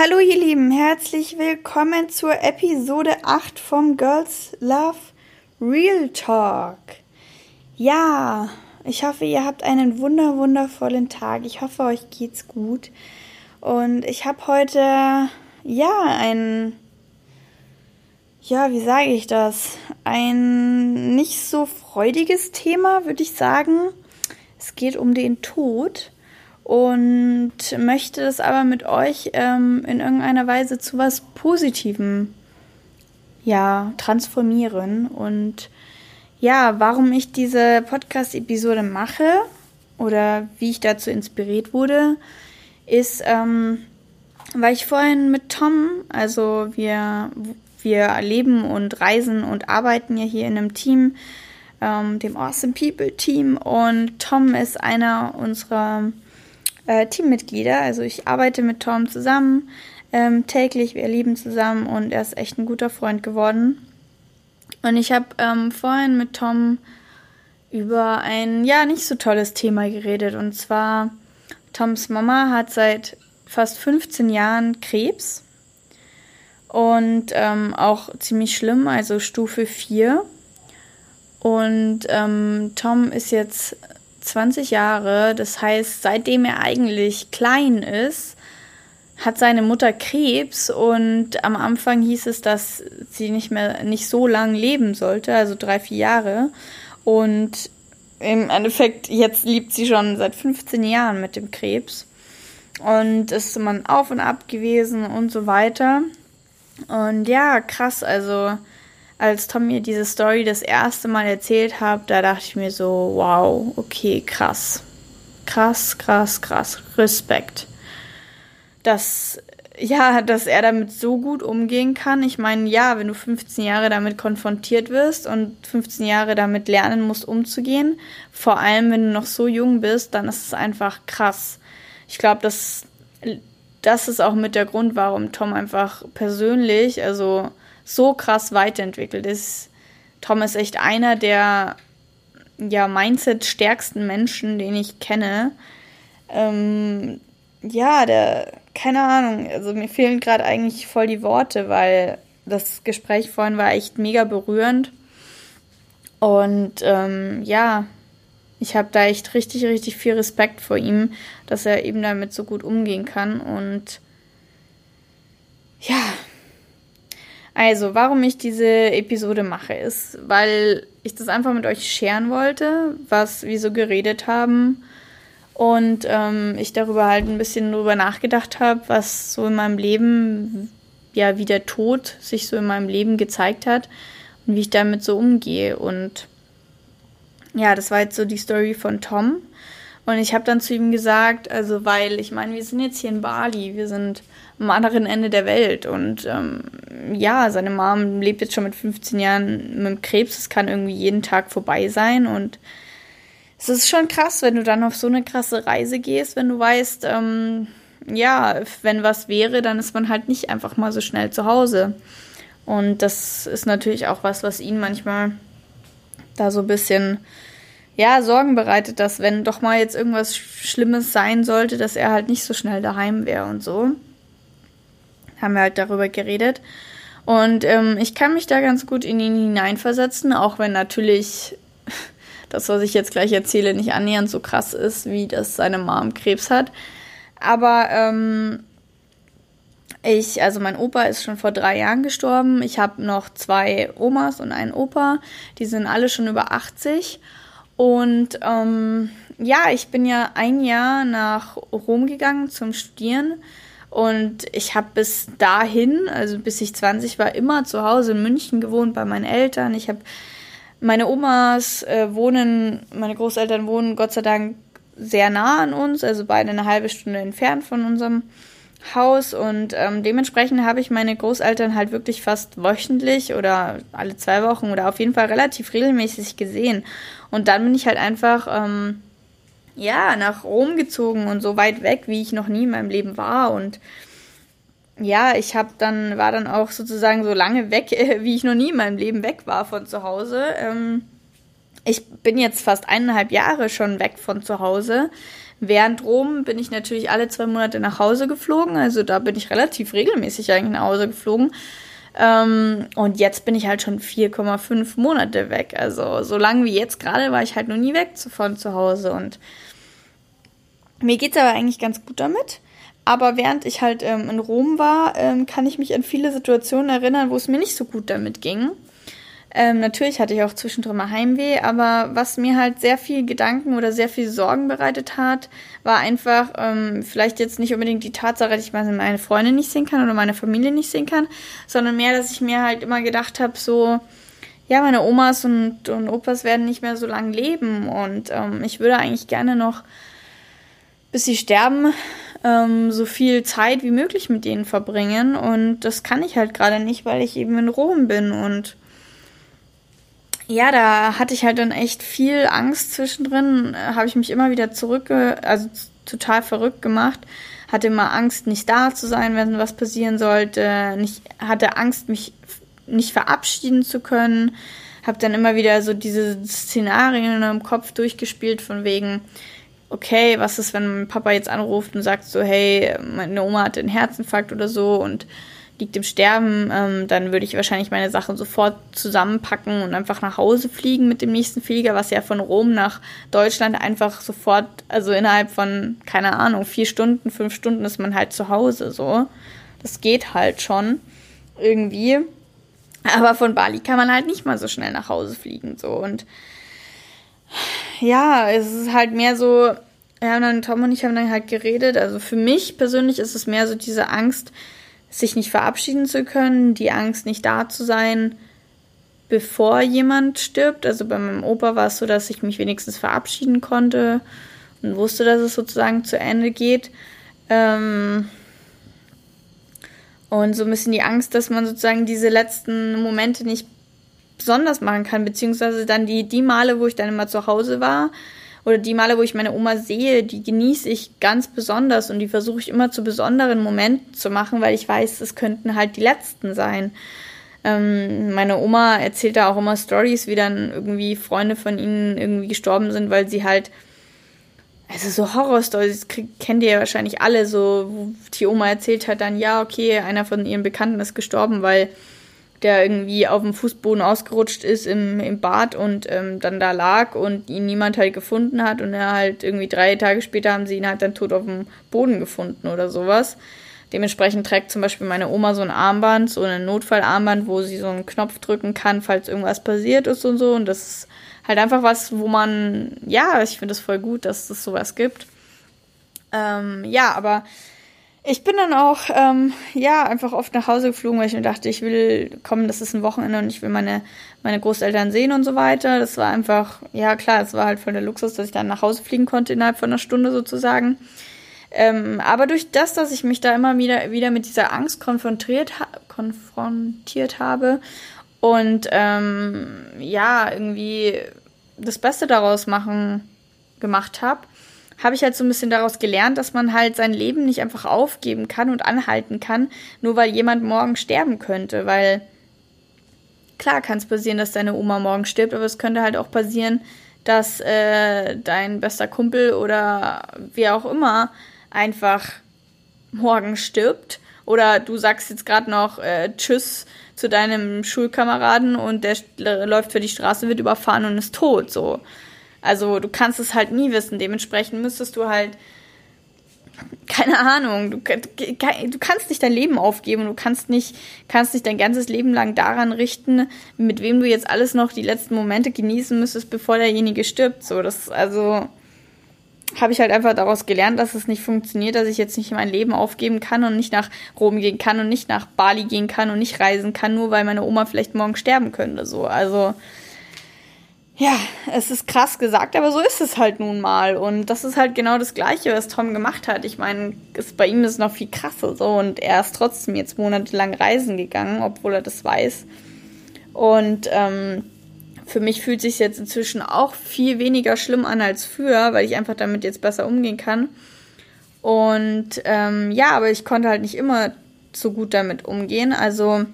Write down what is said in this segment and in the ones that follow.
Hallo ihr Lieben, herzlich willkommen zur Episode 8 vom Girls Love Real Talk. Ja, ich hoffe, ihr habt einen wunder wundervollen Tag. Ich hoffe, euch geht's gut. Und ich habe heute ja ein ja, wie sage ich das? Ein nicht so freudiges Thema, würde ich sagen. Es geht um den Tod und möchte das aber mit euch ähm, in irgendeiner Weise zu was Positivem ja transformieren. Und ja, warum ich diese Podcast-Episode mache oder wie ich dazu inspiriert wurde, ist, ähm, weil ich vorhin mit Tom, also wir, wir leben und reisen und arbeiten ja hier in einem Team, ähm, dem Awesome People Team. Und Tom ist einer unserer äh, Teammitglieder. Also ich arbeite mit Tom zusammen ähm, täglich, wir leben zusammen und er ist echt ein guter Freund geworden. Und ich habe ähm, vorhin mit Tom über ein ja nicht so tolles Thema geredet und zwar Toms Mama hat seit fast 15 Jahren Krebs und ähm, auch ziemlich schlimm, also Stufe 4. Und ähm, Tom ist jetzt 20 Jahre. Das heißt, seitdem er eigentlich klein ist, hat seine Mutter Krebs und am Anfang hieß es, dass sie nicht mehr nicht so lang leben sollte, also drei, vier Jahre. Und im Endeffekt, jetzt lebt sie schon seit 15 Jahren mit dem Krebs. Und ist man auf und ab gewesen und so weiter. Und ja, krass, also als Tom mir diese Story das erste Mal erzählt hat, da dachte ich mir so, wow, okay, krass. Krass, krass, krass. Respekt. Dass, ja, dass er damit so gut umgehen kann. Ich meine, ja, wenn du 15 Jahre damit konfrontiert wirst und 15 Jahre damit lernen musst, umzugehen, vor allem wenn du noch so jung bist, dann ist es einfach krass. Ich glaube, das, das ist auch mit der Grund, warum Tom einfach persönlich, also so krass weiterentwickelt ist. Tom ist echt einer der ja, Mindset stärksten Menschen, den ich kenne. Ähm, ja, der, keine Ahnung, also mir fehlen gerade eigentlich voll die Worte, weil das Gespräch vorhin war echt mega berührend. Und ähm, ja, ich habe da echt richtig, richtig viel Respekt vor ihm, dass er eben damit so gut umgehen kann. Und ja, also, warum ich diese Episode mache, ist, weil ich das einfach mit euch scheren wollte, was wir so geredet haben. Und ähm, ich darüber halt ein bisschen drüber nachgedacht habe, was so in meinem Leben, ja, wie der Tod sich so in meinem Leben gezeigt hat und wie ich damit so umgehe. Und ja, das war jetzt so die Story von Tom. Und ich habe dann zu ihm gesagt, also weil ich meine, wir sind jetzt hier in Bali, wir sind am anderen Ende der Welt. Und ähm, ja, seine Mom lebt jetzt schon mit 15 Jahren mit Krebs. Es kann irgendwie jeden Tag vorbei sein. Und es ist schon krass, wenn du dann auf so eine krasse Reise gehst, wenn du weißt, ähm, ja, wenn was wäre, dann ist man halt nicht einfach mal so schnell zu Hause. Und das ist natürlich auch was, was ihn manchmal da so ein bisschen ja, Sorgen bereitet, dass wenn doch mal jetzt irgendwas Schlimmes sein sollte, dass er halt nicht so schnell daheim wäre und so haben wir halt darüber geredet. Und ähm, ich kann mich da ganz gut in ihn hineinversetzen, auch wenn natürlich das, was ich jetzt gleich erzähle, nicht annähernd so krass ist, wie das seine Mom Krebs hat. Aber ähm, ich, also mein Opa ist schon vor drei Jahren gestorben. Ich habe noch zwei Omas und einen Opa. Die sind alle schon über 80. Und ähm, ja, ich bin ja ein Jahr nach Rom gegangen zum Studieren und ich habe bis dahin, also bis ich 20 war, immer zu Hause in München gewohnt bei meinen Eltern. Ich habe meine Omas äh, wohnen, meine Großeltern wohnen Gott sei Dank sehr nah an uns, also beide eine halbe Stunde entfernt von unserem Haus und ähm, dementsprechend habe ich meine Großeltern halt wirklich fast wöchentlich oder alle zwei Wochen oder auf jeden Fall relativ regelmäßig gesehen. Und dann bin ich halt einfach ähm, ja, nach Rom gezogen und so weit weg, wie ich noch nie in meinem Leben war. Und ja, ich habe dann, war dann auch sozusagen so lange weg, wie ich noch nie in meinem Leben weg war von zu Hause. Ähm, ich bin jetzt fast eineinhalb Jahre schon weg von zu Hause. Während Rom bin ich natürlich alle zwei Monate nach Hause geflogen. Also da bin ich relativ regelmäßig eigentlich nach Hause geflogen. Ähm, und jetzt bin ich halt schon 4,5 Monate weg. Also so lange wie jetzt gerade war ich halt noch nie weg von zu Hause. Und mir geht's aber eigentlich ganz gut damit. Aber während ich halt ähm, in Rom war, ähm, kann ich mich an viele Situationen erinnern, wo es mir nicht so gut damit ging. Ähm, natürlich hatte ich auch zwischendrin mal Heimweh, aber was mir halt sehr viel Gedanken oder sehr viel Sorgen bereitet hat, war einfach ähm, vielleicht jetzt nicht unbedingt die Tatsache, dass ich meine Freunde nicht sehen kann oder meine Familie nicht sehen kann, sondern mehr, dass ich mir halt immer gedacht habe, so, ja, meine Omas und, und Opas werden nicht mehr so lange leben und ähm, ich würde eigentlich gerne noch, bis sie sterben, ähm, so viel Zeit wie möglich mit denen verbringen. Und das kann ich halt gerade nicht, weil ich eben in Rom bin. Und ja, da hatte ich halt dann echt viel Angst zwischendrin, habe ich mich immer wieder zurück, also total verrückt gemacht, hatte immer Angst, nicht da zu sein, wenn was passieren sollte, nicht, hatte Angst, mich nicht verabschieden zu können, habe dann immer wieder so diese Szenarien im Kopf durchgespielt von wegen, okay, was ist, wenn mein Papa jetzt anruft und sagt so, hey, meine Oma hatte einen Herzinfarkt oder so und liegt im Sterben, ähm, dann würde ich wahrscheinlich meine Sachen sofort zusammenpacken und einfach nach Hause fliegen mit dem nächsten Flieger, was ja von Rom nach Deutschland einfach sofort, also innerhalb von, keine Ahnung, vier Stunden, fünf Stunden ist man halt zu Hause so. Das geht halt schon irgendwie. Aber von Bali kann man halt nicht mal so schnell nach Hause fliegen so und ja, es ist halt mehr so, ja, und dann Tom und ich haben dann halt geredet. Also für mich persönlich ist es mehr so diese Angst, sich nicht verabschieden zu können, die Angst, nicht da zu sein, bevor jemand stirbt. Also bei meinem Opa war es so, dass ich mich wenigstens verabschieden konnte und wusste, dass es sozusagen zu Ende geht. Ähm und so ein bisschen die Angst, dass man sozusagen diese letzten Momente nicht besonders machen kann, beziehungsweise dann die, die Male, wo ich dann immer zu Hause war, oder die Male, wo ich meine Oma sehe, die genieße ich ganz besonders und die versuche ich immer zu besonderen Momenten zu machen, weil ich weiß, es könnten halt die letzten sein. Ähm, meine Oma erzählt da auch immer Stories, wie dann irgendwie Freunde von ihnen irgendwie gestorben sind, weil sie halt also so Horrorstories kennt ihr ja wahrscheinlich alle, so wo die Oma erzählt hat dann, ja, okay, einer von ihren Bekannten ist gestorben, weil der irgendwie auf dem Fußboden ausgerutscht ist im, im Bad und ähm, dann da lag und ihn niemand halt gefunden hat und er halt irgendwie drei Tage später haben sie ihn halt dann tot auf dem Boden gefunden oder sowas. Dementsprechend trägt zum Beispiel meine Oma so ein Armband, so ein Notfallarmband, wo sie so einen Knopf drücken kann, falls irgendwas passiert ist und so. Und das ist halt einfach was, wo man, ja, ich finde es voll gut, dass es sowas gibt. Ähm, ja, aber ich bin dann auch, ähm, ja, einfach oft nach Hause geflogen, weil ich mir dachte, ich will kommen, das ist ein Wochenende und ich will meine, meine Großeltern sehen und so weiter. Das war einfach, ja klar, es war halt voll der Luxus, dass ich dann nach Hause fliegen konnte innerhalb von einer Stunde sozusagen. Ähm, aber durch das, dass ich mich da immer wieder, wieder mit dieser Angst konfrontiert, ha konfrontiert habe und ähm, ja, irgendwie das Beste daraus machen gemacht habe, habe ich halt so ein bisschen daraus gelernt, dass man halt sein Leben nicht einfach aufgeben kann und anhalten kann, nur weil jemand morgen sterben könnte. Weil klar kann es passieren, dass deine Oma morgen stirbt, aber es könnte halt auch passieren, dass äh, dein bester Kumpel oder wer auch immer einfach morgen stirbt. Oder du sagst jetzt gerade noch äh, Tschüss zu deinem Schulkameraden und der läuft für die Straße, wird überfahren und ist tot. So. Also du kannst es halt nie wissen. Dementsprechend müsstest du halt, keine Ahnung, du, du kannst nicht dein Leben aufgeben. Du kannst nicht, kannst nicht dein ganzes Leben lang daran richten, mit wem du jetzt alles noch die letzten Momente genießen müsstest, bevor derjenige stirbt. So, das, also habe ich halt einfach daraus gelernt, dass es nicht funktioniert, dass ich jetzt nicht mein Leben aufgeben kann und nicht nach Rom gehen kann und nicht nach Bali gehen kann und nicht reisen kann, nur weil meine Oma vielleicht morgen sterben könnte. So, also ja, es ist krass gesagt, aber so ist es halt nun mal. Und das ist halt genau das Gleiche, was Tom gemacht hat. Ich meine, bei ihm ist es noch viel krasser so. Und er ist trotzdem jetzt monatelang reisen gegangen, obwohl er das weiß. Und ähm, für mich fühlt sich jetzt inzwischen auch viel weniger schlimm an als früher, weil ich einfach damit jetzt besser umgehen kann. Und ähm, ja, aber ich konnte halt nicht immer so gut damit umgehen. Also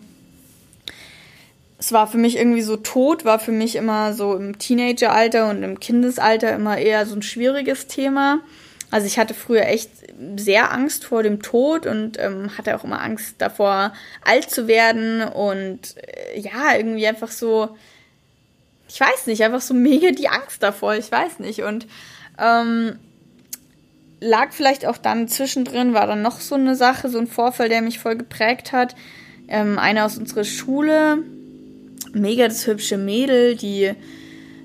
es war für mich irgendwie so tot, war für mich immer so im Teenageralter und im Kindesalter immer eher so ein schwieriges Thema. Also ich hatte früher echt sehr Angst vor dem Tod und ähm, hatte auch immer Angst davor, alt zu werden und äh, ja, irgendwie einfach so, ich weiß nicht, einfach so mega die Angst davor, ich weiß nicht. Und ähm, lag vielleicht auch dann zwischendrin, war dann noch so eine Sache, so ein Vorfall, der mich voll geprägt hat. Ähm, eine aus unserer Schule, mega das hübsche Mädel, die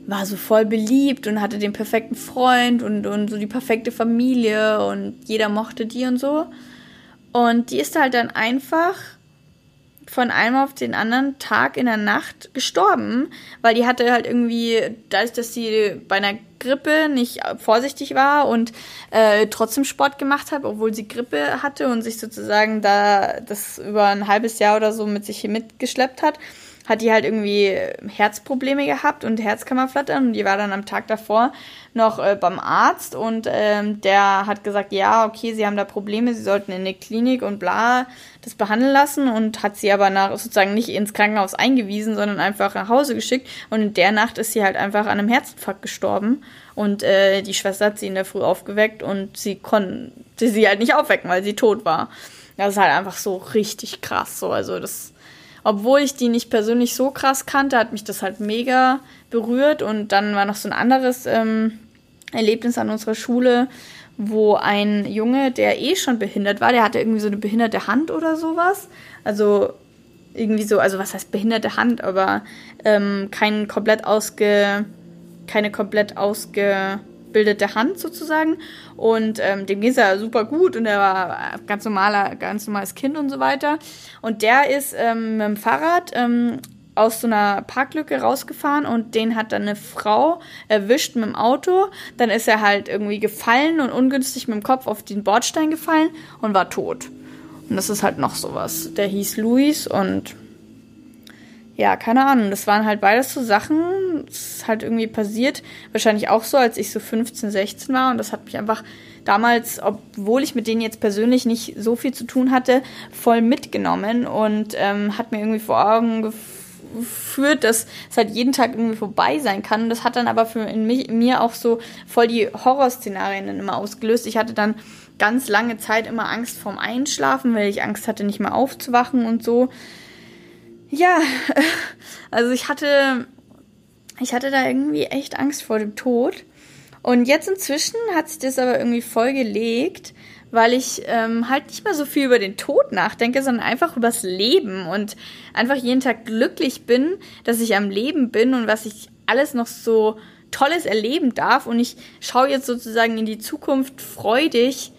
war so voll beliebt und hatte den perfekten Freund und, und so die perfekte Familie und jeder mochte die und so. Und die ist halt dann einfach von einem auf den anderen Tag in der Nacht gestorben, weil die hatte halt irgendwie, dadurch, dass sie bei einer Grippe nicht vorsichtig war und äh, trotzdem Sport gemacht hat, obwohl sie Grippe hatte und sich sozusagen da das über ein halbes Jahr oder so mit sich mitgeschleppt hat, hat die halt irgendwie Herzprobleme gehabt und Herzkammerflattern. Und die war dann am Tag davor noch äh, beim Arzt. Und ähm, der hat gesagt, ja, okay, sie haben da Probleme, sie sollten in eine Klinik und bla das behandeln lassen. Und hat sie aber nach sozusagen nicht ins Krankenhaus eingewiesen, sondern einfach nach Hause geschickt. Und in der Nacht ist sie halt einfach an einem Herzinfarkt gestorben. Und äh, die Schwester hat sie in der Früh aufgeweckt und sie konnte sie halt nicht aufwecken, weil sie tot war. Das ist halt einfach so richtig krass so, also das obwohl ich die nicht persönlich so krass kannte, hat mich das halt mega berührt. Und dann war noch so ein anderes ähm, Erlebnis an unserer Schule, wo ein Junge, der eh schon behindert war, der hatte irgendwie so eine behinderte Hand oder sowas. Also irgendwie so, also was heißt behinderte Hand, aber ähm, kein komplett ausge, keine komplett ausge bildete Hand sozusagen. Und ähm, dem ging es ja super gut und er war ganz normaler, ganz normales Kind und so weiter. Und der ist ähm, mit dem Fahrrad ähm, aus so einer Parklücke rausgefahren und den hat dann eine Frau erwischt mit dem Auto. Dann ist er halt irgendwie gefallen und ungünstig mit dem Kopf auf den Bordstein gefallen und war tot. Und das ist halt noch sowas. Der hieß Luis und ja, keine Ahnung. Das waren halt beides so Sachen. Das ist halt irgendwie passiert. Wahrscheinlich auch so, als ich so 15, 16 war. Und das hat mich einfach damals, obwohl ich mit denen jetzt persönlich nicht so viel zu tun hatte, voll mitgenommen und ähm, hat mir irgendwie vor Augen geführt, dass es halt jeden Tag irgendwie vorbei sein kann. Und das hat dann aber für mich, mir auch so voll die Horrorszenarien dann immer ausgelöst. Ich hatte dann ganz lange Zeit immer Angst vorm Einschlafen, weil ich Angst hatte, nicht mehr aufzuwachen und so. Ja, also ich hatte, ich hatte da irgendwie echt Angst vor dem Tod. Und jetzt inzwischen hat sich das aber irgendwie voll gelegt, weil ich ähm, halt nicht mehr so viel über den Tod nachdenke, sondern einfach übers Leben und einfach jeden Tag glücklich bin, dass ich am Leben bin und was ich alles noch so Tolles erleben darf. Und ich schaue jetzt sozusagen in die Zukunft freudig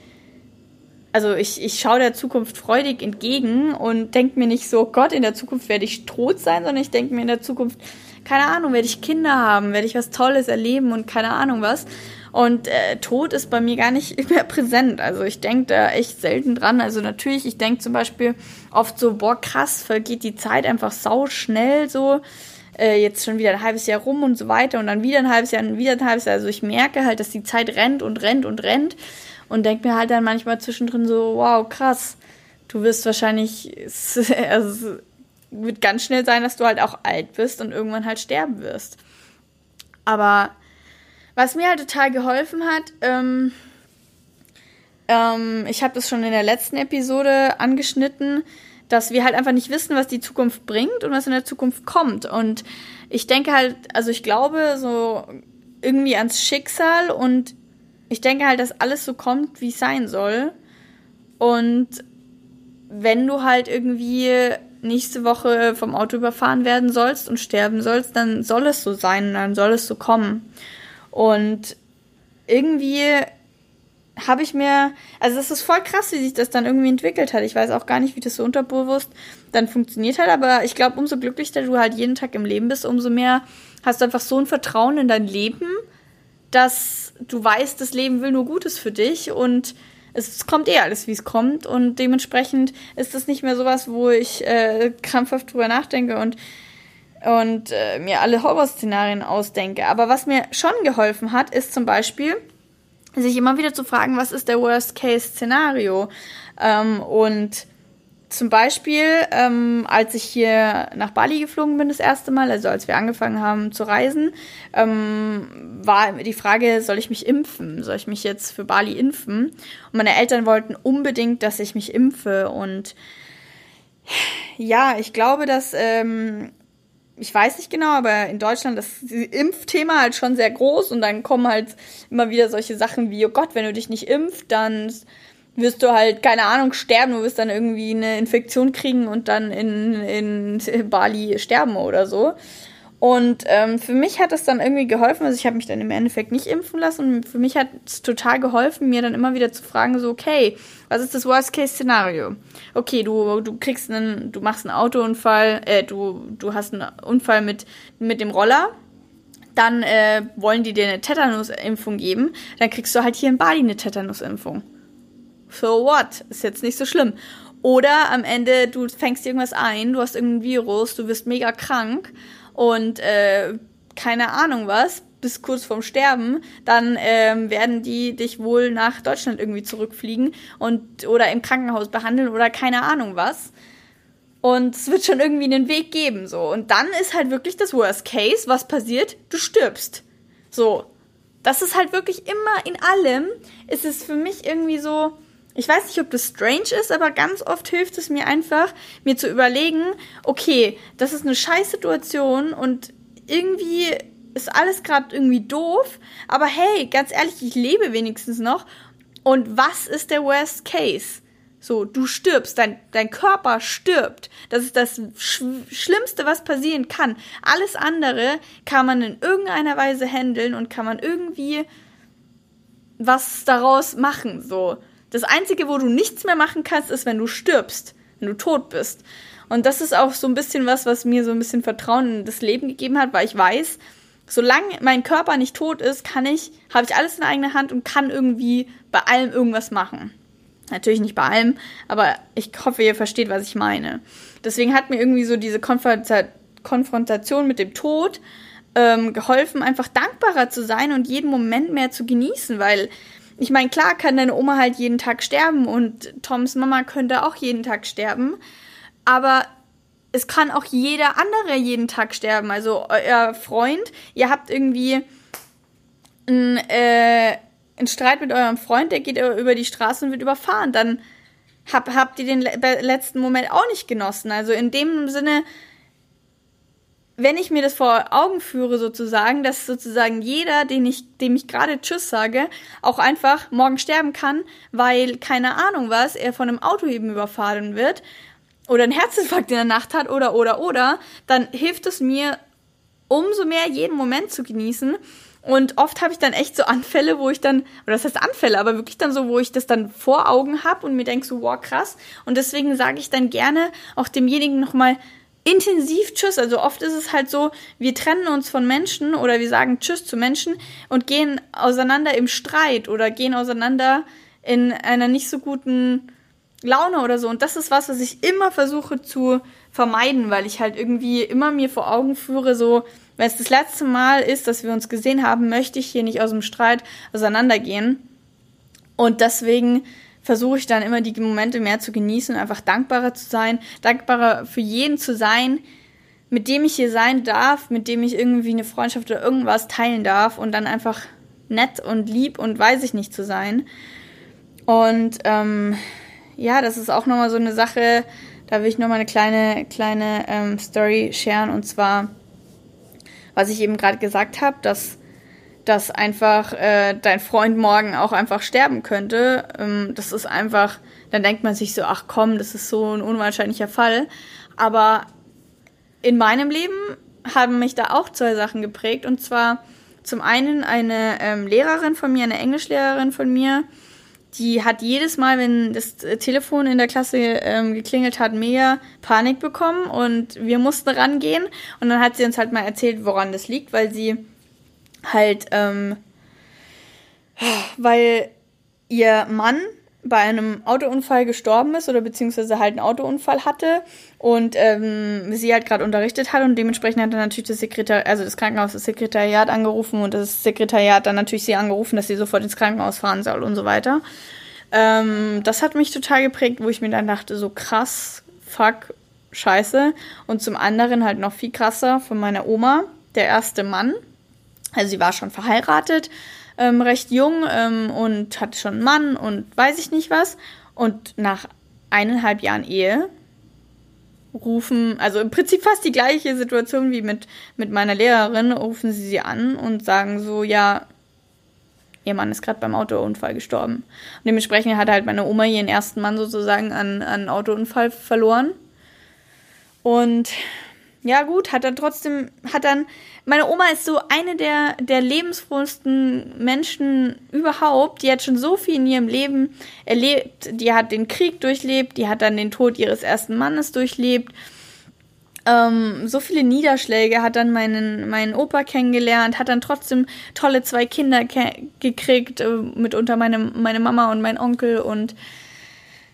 also ich, ich schaue der Zukunft freudig entgegen und denke mir nicht so, Gott, in der Zukunft werde ich tot sein, sondern ich denke mir in der Zukunft, keine Ahnung, werde ich Kinder haben, werde ich was Tolles erleben und keine Ahnung was. Und äh, Tod ist bei mir gar nicht mehr präsent. Also ich denke da echt selten dran. Also natürlich, ich denke zum Beispiel oft so, boah, krass, vergeht die Zeit einfach sau schnell so. Äh, jetzt schon wieder ein halbes Jahr rum und so weiter und dann wieder ein halbes Jahr und wieder ein halbes Jahr. Also ich merke halt, dass die Zeit rennt und rennt und rennt und denke mir halt dann manchmal zwischendrin so, wow, krass, du wirst wahrscheinlich, also wird ganz schnell sein, dass du halt auch alt bist und irgendwann halt sterben wirst. Aber was mir halt total geholfen hat, ähm, ähm, ich habe das schon in der letzten Episode angeschnitten, dass wir halt einfach nicht wissen, was die Zukunft bringt und was in der Zukunft kommt. Und ich denke halt, also ich glaube so irgendwie ans Schicksal und ich denke halt, dass alles so kommt, wie es sein soll. Und wenn du halt irgendwie nächste Woche vom Auto überfahren werden sollst und sterben sollst, dann soll es so sein und dann soll es so kommen. Und irgendwie habe ich mir, also das ist voll krass, wie sich das dann irgendwie entwickelt hat. Ich weiß auch gar nicht, wie das so unterbewusst dann funktioniert hat, aber ich glaube, umso glücklicher du halt jeden Tag im Leben bist, umso mehr hast du einfach so ein Vertrauen in dein Leben, dass du weißt, das Leben will nur Gutes für dich und es kommt eh alles, wie es kommt und dementsprechend ist das nicht mehr sowas, wo ich äh, krampfhaft drüber nachdenke und und äh, mir alle Horrorszenarien ausdenke. Aber was mir schon geholfen hat, ist zum Beispiel, sich immer wieder zu fragen, was ist der Worst-Case-Szenario? Ähm, und zum Beispiel, ähm, als ich hier nach Bali geflogen bin das erste Mal, also als wir angefangen haben zu reisen, ähm, war die Frage, soll ich mich impfen? Soll ich mich jetzt für Bali impfen? Und meine Eltern wollten unbedingt, dass ich mich impfe. Und ja, ich glaube, dass, ähm, ich weiß nicht genau, aber in Deutschland ist das Impfthema halt schon sehr groß und dann kommen halt immer wieder solche Sachen wie, oh Gott, wenn du dich nicht impft, dann wirst du halt, keine Ahnung, sterben, du wirst dann irgendwie eine Infektion kriegen und dann in, in Bali sterben oder so. Und ähm, für mich hat es dann irgendwie geholfen, also ich habe mich dann im Endeffekt nicht impfen lassen. Und für mich hat es total geholfen, mir dann immer wieder zu fragen, so, okay, was ist das Worst-Case-Szenario? Okay, du, du kriegst einen, du machst einen Autounfall, äh, du, du hast einen Unfall mit, mit dem Roller, dann äh, wollen die dir eine Tetanus-Impfung geben, dann kriegst du halt hier in Bali eine Tetanus-Impfung so what? Ist jetzt nicht so schlimm. Oder am Ende, du fängst irgendwas ein, du hast irgendein Virus, du wirst mega krank und äh, keine Ahnung was, bis kurz vorm Sterben, dann ähm, werden die dich wohl nach Deutschland irgendwie zurückfliegen und oder im Krankenhaus behandeln oder keine Ahnung was. Und es wird schon irgendwie einen Weg geben, so. Und dann ist halt wirklich das Worst Case, was passiert? Du stirbst. So. Das ist halt wirklich immer in allem, ist es für mich irgendwie so, ich weiß nicht, ob das strange ist, aber ganz oft hilft es mir einfach, mir zu überlegen, okay, das ist eine Scheißsituation und irgendwie ist alles gerade irgendwie doof, aber hey, ganz ehrlich, ich lebe wenigstens noch. Und was ist der Worst Case? So, du stirbst, dein, dein Körper stirbt. Das ist das Sch Schlimmste, was passieren kann. Alles andere kann man in irgendeiner Weise handeln und kann man irgendwie was daraus machen, so. Das Einzige, wo du nichts mehr machen kannst, ist, wenn du stirbst, wenn du tot bist. Und das ist auch so ein bisschen was, was mir so ein bisschen Vertrauen in das Leben gegeben hat, weil ich weiß, solange mein Körper nicht tot ist, kann ich, habe ich alles in eigener Hand und kann irgendwie bei allem irgendwas machen. Natürlich nicht bei allem, aber ich hoffe, ihr versteht, was ich meine. Deswegen hat mir irgendwie so diese Konfrontation mit dem Tod ähm, geholfen, einfach dankbarer zu sein und jeden Moment mehr zu genießen, weil ich meine, klar kann deine Oma halt jeden Tag sterben und Toms Mama könnte auch jeden Tag sterben, aber es kann auch jeder andere jeden Tag sterben. Also euer Freund, ihr habt irgendwie einen, äh, einen Streit mit eurem Freund, der geht über die Straße und wird überfahren. Dann hab, habt ihr den letzten Moment auch nicht genossen. Also in dem Sinne wenn ich mir das vor Augen führe, sozusagen, dass sozusagen jeder, den ich, dem ich gerade Tschüss sage, auch einfach morgen sterben kann, weil keine Ahnung was, er von einem Auto eben überfahren wird oder einen Herzinfarkt in der Nacht hat oder oder oder, dann hilft es mir umso mehr jeden Moment zu genießen. Und oft habe ich dann echt so Anfälle, wo ich dann, oder das heißt Anfälle, aber wirklich dann so, wo ich das dann vor Augen habe und mir denke so, wow, krass. Und deswegen sage ich dann gerne auch demjenigen nochmal, intensiv Tschüss. Also oft ist es halt so, wir trennen uns von Menschen oder wir sagen Tschüss zu Menschen und gehen auseinander im Streit oder gehen auseinander in einer nicht so guten Laune oder so. Und das ist was, was ich immer versuche zu vermeiden, weil ich halt irgendwie immer mir vor Augen führe, so, wenn es das letzte Mal ist, dass wir uns gesehen haben, möchte ich hier nicht aus dem Streit auseinandergehen. Und deswegen versuche ich dann immer die Momente mehr zu genießen und einfach dankbarer zu sein, dankbarer für jeden zu sein, mit dem ich hier sein darf, mit dem ich irgendwie eine Freundschaft oder irgendwas teilen darf und dann einfach nett und lieb und weiß ich nicht zu sein. Und ähm, ja, das ist auch nochmal so eine Sache, da will ich nochmal eine kleine, kleine ähm, Story sharen und zwar, was ich eben gerade gesagt habe, dass dass einfach äh, dein Freund morgen auch einfach sterben könnte. Ähm, das ist einfach, dann denkt man sich so, ach komm, das ist so ein unwahrscheinlicher Fall. Aber in meinem Leben haben mich da auch zwei Sachen geprägt. Und zwar zum einen eine ähm, Lehrerin von mir, eine Englischlehrerin von mir, die hat jedes Mal, wenn das Telefon in der Klasse ähm, geklingelt hat, mega Panik bekommen und wir mussten rangehen. Und dann hat sie uns halt mal erzählt, woran das liegt, weil sie halt, ähm, weil ihr Mann bei einem Autounfall gestorben ist oder beziehungsweise halt einen Autounfall hatte und ähm, sie halt gerade unterrichtet hat und dementsprechend hat dann natürlich das Sekretariat, also das Krankenhaus das Sekretariat angerufen und das Sekretariat dann natürlich sie angerufen, dass sie sofort ins Krankenhaus fahren soll und so weiter. Ähm, das hat mich total geprägt, wo ich mir dann dachte, so krass, fuck, scheiße. Und zum anderen halt noch viel krasser von meiner Oma, der erste Mann. Also sie war schon verheiratet, ähm, recht jung ähm, und hatte schon einen Mann und weiß ich nicht was. Und nach eineinhalb Jahren Ehe rufen, also im Prinzip fast die gleiche Situation wie mit, mit meiner Lehrerin, rufen sie sie an und sagen so, ja, ihr Mann ist gerade beim Autounfall gestorben. Und dementsprechend hat halt meine Oma ihren ersten Mann sozusagen an, an Autounfall verloren. Und ja, gut, hat dann trotzdem, hat dann, meine Oma ist so eine der, der lebensfrohsten Menschen überhaupt. Die hat schon so viel in ihrem Leben erlebt. Die hat den Krieg durchlebt, die hat dann den Tod ihres ersten Mannes durchlebt. Ähm, so viele Niederschläge, hat dann meinen, meinen Opa kennengelernt, hat dann trotzdem tolle zwei Kinder gekriegt, äh, mitunter meine, meine Mama und mein Onkel und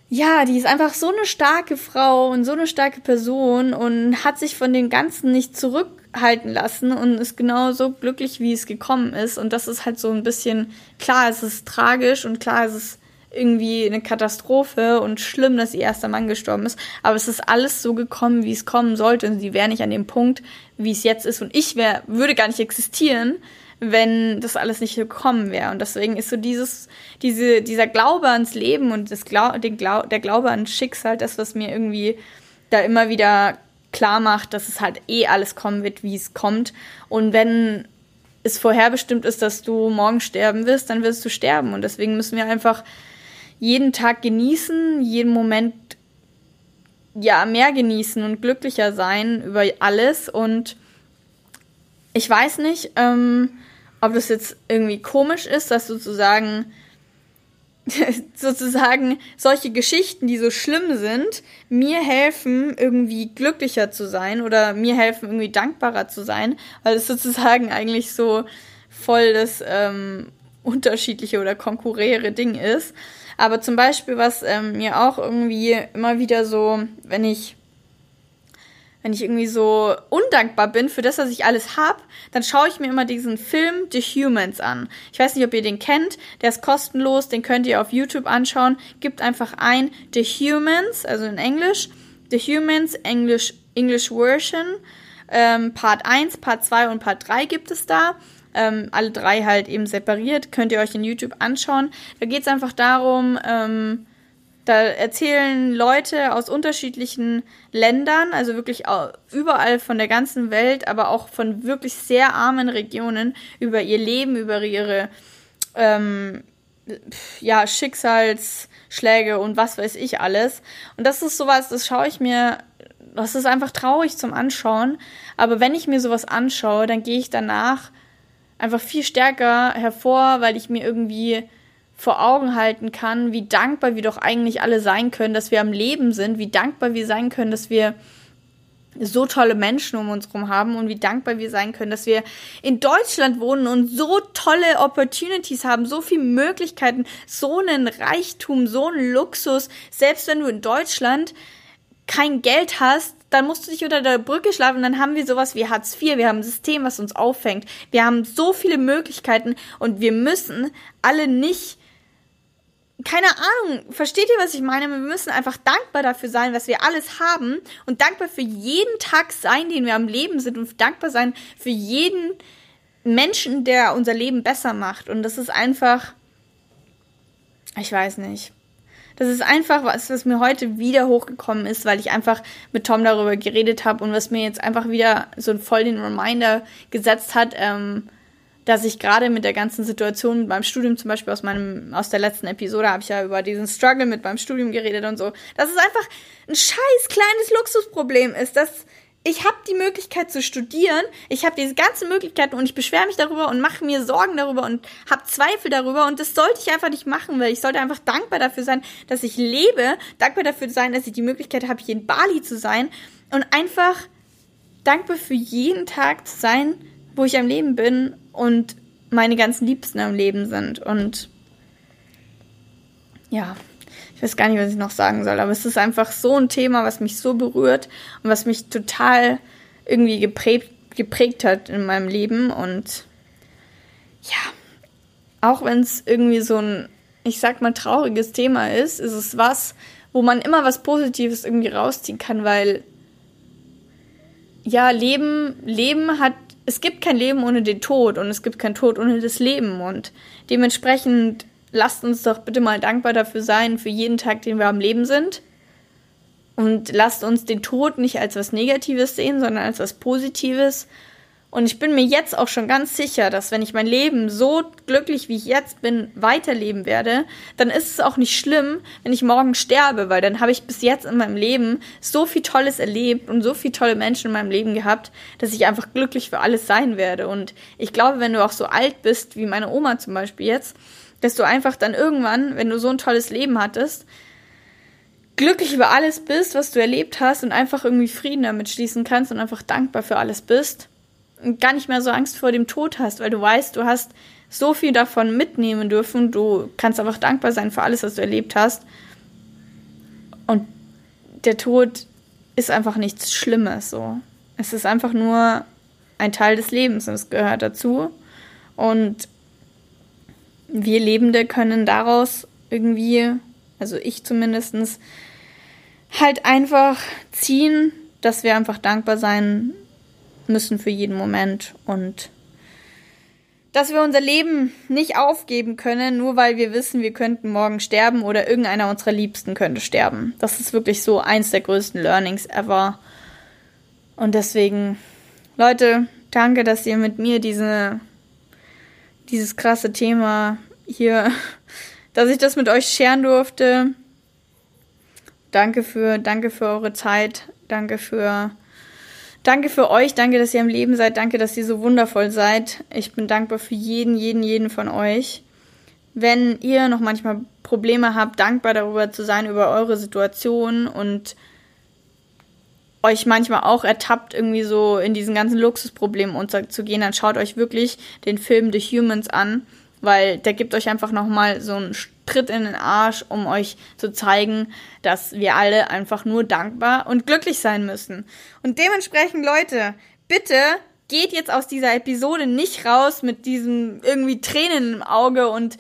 ja, die ist einfach so eine starke Frau und so eine starke Person und hat sich von den Ganzen nicht zurückhalten lassen und ist genau so glücklich, wie es gekommen ist. Und das ist halt so ein bisschen, klar, es ist tragisch und klar, es ist irgendwie eine Katastrophe und schlimm, dass ihr erster Mann gestorben ist. Aber es ist alles so gekommen, wie es kommen sollte. Und sie wäre nicht an dem Punkt, wie es jetzt ist. Und ich wär, würde gar nicht existieren, wenn das alles nicht gekommen wäre. Und deswegen ist so dieses, diese, dieser Glaube ans Leben und das Glau den Glau der Glaube an Schicksal, das, was mir irgendwie da immer wieder klar macht, dass es halt eh alles kommen wird, wie es kommt. Und wenn es vorherbestimmt ist, dass du morgen sterben wirst, dann wirst du sterben. Und deswegen müssen wir einfach jeden Tag genießen, jeden Moment ja mehr genießen und glücklicher sein über alles. Und ich weiß nicht, ähm, ob das jetzt irgendwie komisch ist, dass sozusagen sozusagen solche Geschichten, die so schlimm sind, mir helfen, irgendwie glücklicher zu sein oder mir helfen, irgendwie dankbarer zu sein, weil es sozusagen eigentlich so voll das ähm, unterschiedliche oder konkurriere Ding ist. Aber zum Beispiel, was ähm, mir auch irgendwie immer wieder so, wenn ich wenn ich irgendwie so undankbar bin für das, was ich alles habe, dann schaue ich mir immer diesen Film The Humans an. Ich weiß nicht, ob ihr den kennt, der ist kostenlos, den könnt ihr auf YouTube anschauen. Gibt einfach ein The Humans, also in Englisch, The Humans, English, English Version, ähm, Part 1, Part 2 und Part 3 gibt es da. Ähm, alle drei halt eben separiert, könnt ihr euch in YouTube anschauen. Da geht es einfach darum, ähm, da erzählen Leute aus unterschiedlichen Ländern, also wirklich überall von der ganzen Welt, aber auch von wirklich sehr armen Regionen über ihr Leben, über ihre ähm, ja, Schicksalsschläge und was weiß ich alles. Und das ist sowas, das schaue ich mir, das ist einfach traurig zum Anschauen. Aber wenn ich mir sowas anschaue, dann gehe ich danach einfach viel stärker hervor, weil ich mir irgendwie vor Augen halten kann, wie dankbar wir doch eigentlich alle sein können, dass wir am Leben sind, wie dankbar wir sein können, dass wir so tolle Menschen um uns herum haben und wie dankbar wir sein können, dass wir in Deutschland wohnen und so tolle Opportunities haben, so viele Möglichkeiten, so einen Reichtum, so einen Luxus. Selbst wenn du in Deutschland kein Geld hast, dann musst du dich unter der Brücke schlafen. Dann haben wir sowas wie Hartz IV. Wir haben ein System, was uns auffängt. Wir haben so viele Möglichkeiten und wir müssen alle nicht keine Ahnung, versteht ihr, was ich meine? Wir müssen einfach dankbar dafür sein, was wir alles haben und dankbar für jeden Tag sein, den wir am Leben sind und dankbar sein für jeden Menschen, der unser Leben besser macht. Und das ist einfach, ich weiß nicht. Das ist einfach was, was mir heute wieder hochgekommen ist, weil ich einfach mit Tom darüber geredet habe und was mir jetzt einfach wieder so voll den Reminder gesetzt hat, ähm, dass ich gerade mit der ganzen Situation beim Studium, zum Beispiel aus meinem, aus der letzten Episode, habe ich ja über diesen Struggle mit beim Studium geredet und so, dass es einfach ein scheiß kleines Luxusproblem ist, dass ich habe die Möglichkeit zu studieren, ich habe diese ganzen Möglichkeiten und ich beschwere mich darüber und mache mir Sorgen darüber und habe Zweifel darüber und das sollte ich einfach nicht machen, weil ich sollte einfach dankbar dafür sein, dass ich lebe, dankbar dafür sein, dass ich die Möglichkeit habe, hier in Bali zu sein und einfach dankbar für jeden Tag zu sein, wo ich am Leben bin und meine ganzen Liebsten am Leben sind. Und ja, ich weiß gar nicht, was ich noch sagen soll, aber es ist einfach so ein Thema, was mich so berührt und was mich total irgendwie geprägt, geprägt hat in meinem Leben. Und ja, auch wenn es irgendwie so ein ich sag mal, trauriges Thema ist, ist es was, wo man immer was Positives irgendwie rausziehen kann, weil ja, Leben, Leben hat, es gibt kein Leben ohne den Tod und es gibt kein Tod ohne das Leben und dementsprechend lasst uns doch bitte mal dankbar dafür sein, für jeden Tag, den wir am Leben sind. Und lasst uns den Tod nicht als was Negatives sehen, sondern als was Positives und ich bin mir jetzt auch schon ganz sicher, dass wenn ich mein Leben so glücklich wie ich jetzt bin weiterleben werde, dann ist es auch nicht schlimm, wenn ich morgen sterbe, weil dann habe ich bis jetzt in meinem Leben so viel Tolles erlebt und so viele tolle Menschen in meinem Leben gehabt, dass ich einfach glücklich für alles sein werde. Und ich glaube, wenn du auch so alt bist, wie meine Oma zum Beispiel jetzt, dass du einfach dann irgendwann, wenn du so ein tolles Leben hattest, glücklich über alles bist, was du erlebt hast und einfach irgendwie Frieden damit schließen kannst und einfach dankbar für alles bist gar nicht mehr so Angst vor dem Tod hast, weil du weißt, du hast so viel davon mitnehmen dürfen. Du kannst einfach dankbar sein für alles, was du erlebt hast. Und der Tod ist einfach nichts Schlimmes so. Es ist einfach nur ein Teil des Lebens und es gehört dazu. Und wir Lebende können daraus irgendwie, also ich zumindest, halt einfach ziehen, dass wir einfach dankbar sein müssen für jeden Moment und dass wir unser Leben nicht aufgeben können, nur weil wir wissen, wir könnten morgen sterben oder irgendeiner unserer Liebsten könnte sterben. Das ist wirklich so eins der größten Learnings ever. Und deswegen, Leute, danke, dass ihr mit mir diese, dieses krasse Thema hier, dass ich das mit euch scheren durfte. Danke für, danke für eure Zeit. Danke für Danke für euch, danke, dass ihr am Leben seid, danke, dass ihr so wundervoll seid. Ich bin dankbar für jeden, jeden, jeden von euch. Wenn ihr noch manchmal Probleme habt, dankbar darüber zu sein, über eure Situation und euch manchmal auch ertappt, irgendwie so in diesen ganzen Luxusproblemen unterzugehen, dann schaut euch wirklich den Film The Humans an, weil der gibt euch einfach nochmal so einen Tritt in den Arsch, um euch zu zeigen, dass wir alle einfach nur dankbar und glücklich sein müssen. Und dementsprechend, Leute, bitte geht jetzt aus dieser Episode nicht raus mit diesem irgendwie Tränen im Auge und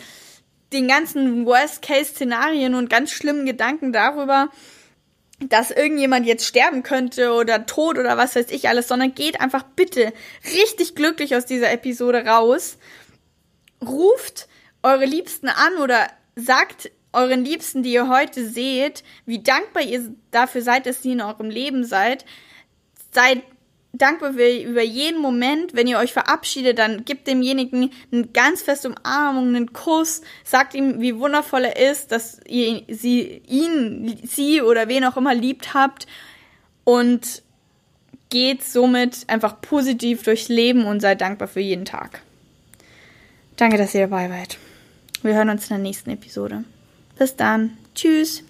den ganzen Worst-Case-Szenarien und ganz schlimmen Gedanken darüber, dass irgendjemand jetzt sterben könnte oder tot oder was weiß ich alles, sondern geht einfach bitte richtig glücklich aus dieser Episode raus. Ruft eure Liebsten an oder sagt euren Liebsten, die ihr heute seht, wie dankbar ihr dafür seid, dass sie in eurem Leben seid. Seid dankbar über jeden Moment. Wenn ihr euch verabschiedet, dann gebt demjenigen eine ganz feste Umarmung, einen Kuss. Sagt ihm, wie wundervoll er ist, dass ihr sie, ihn, sie oder wen auch immer liebt habt. Und geht somit einfach positiv durchs Leben und seid dankbar für jeden Tag. Danke, dass ihr dabei wart. Wir hören uns in der nächsten Episode. Bis dann. Tschüss.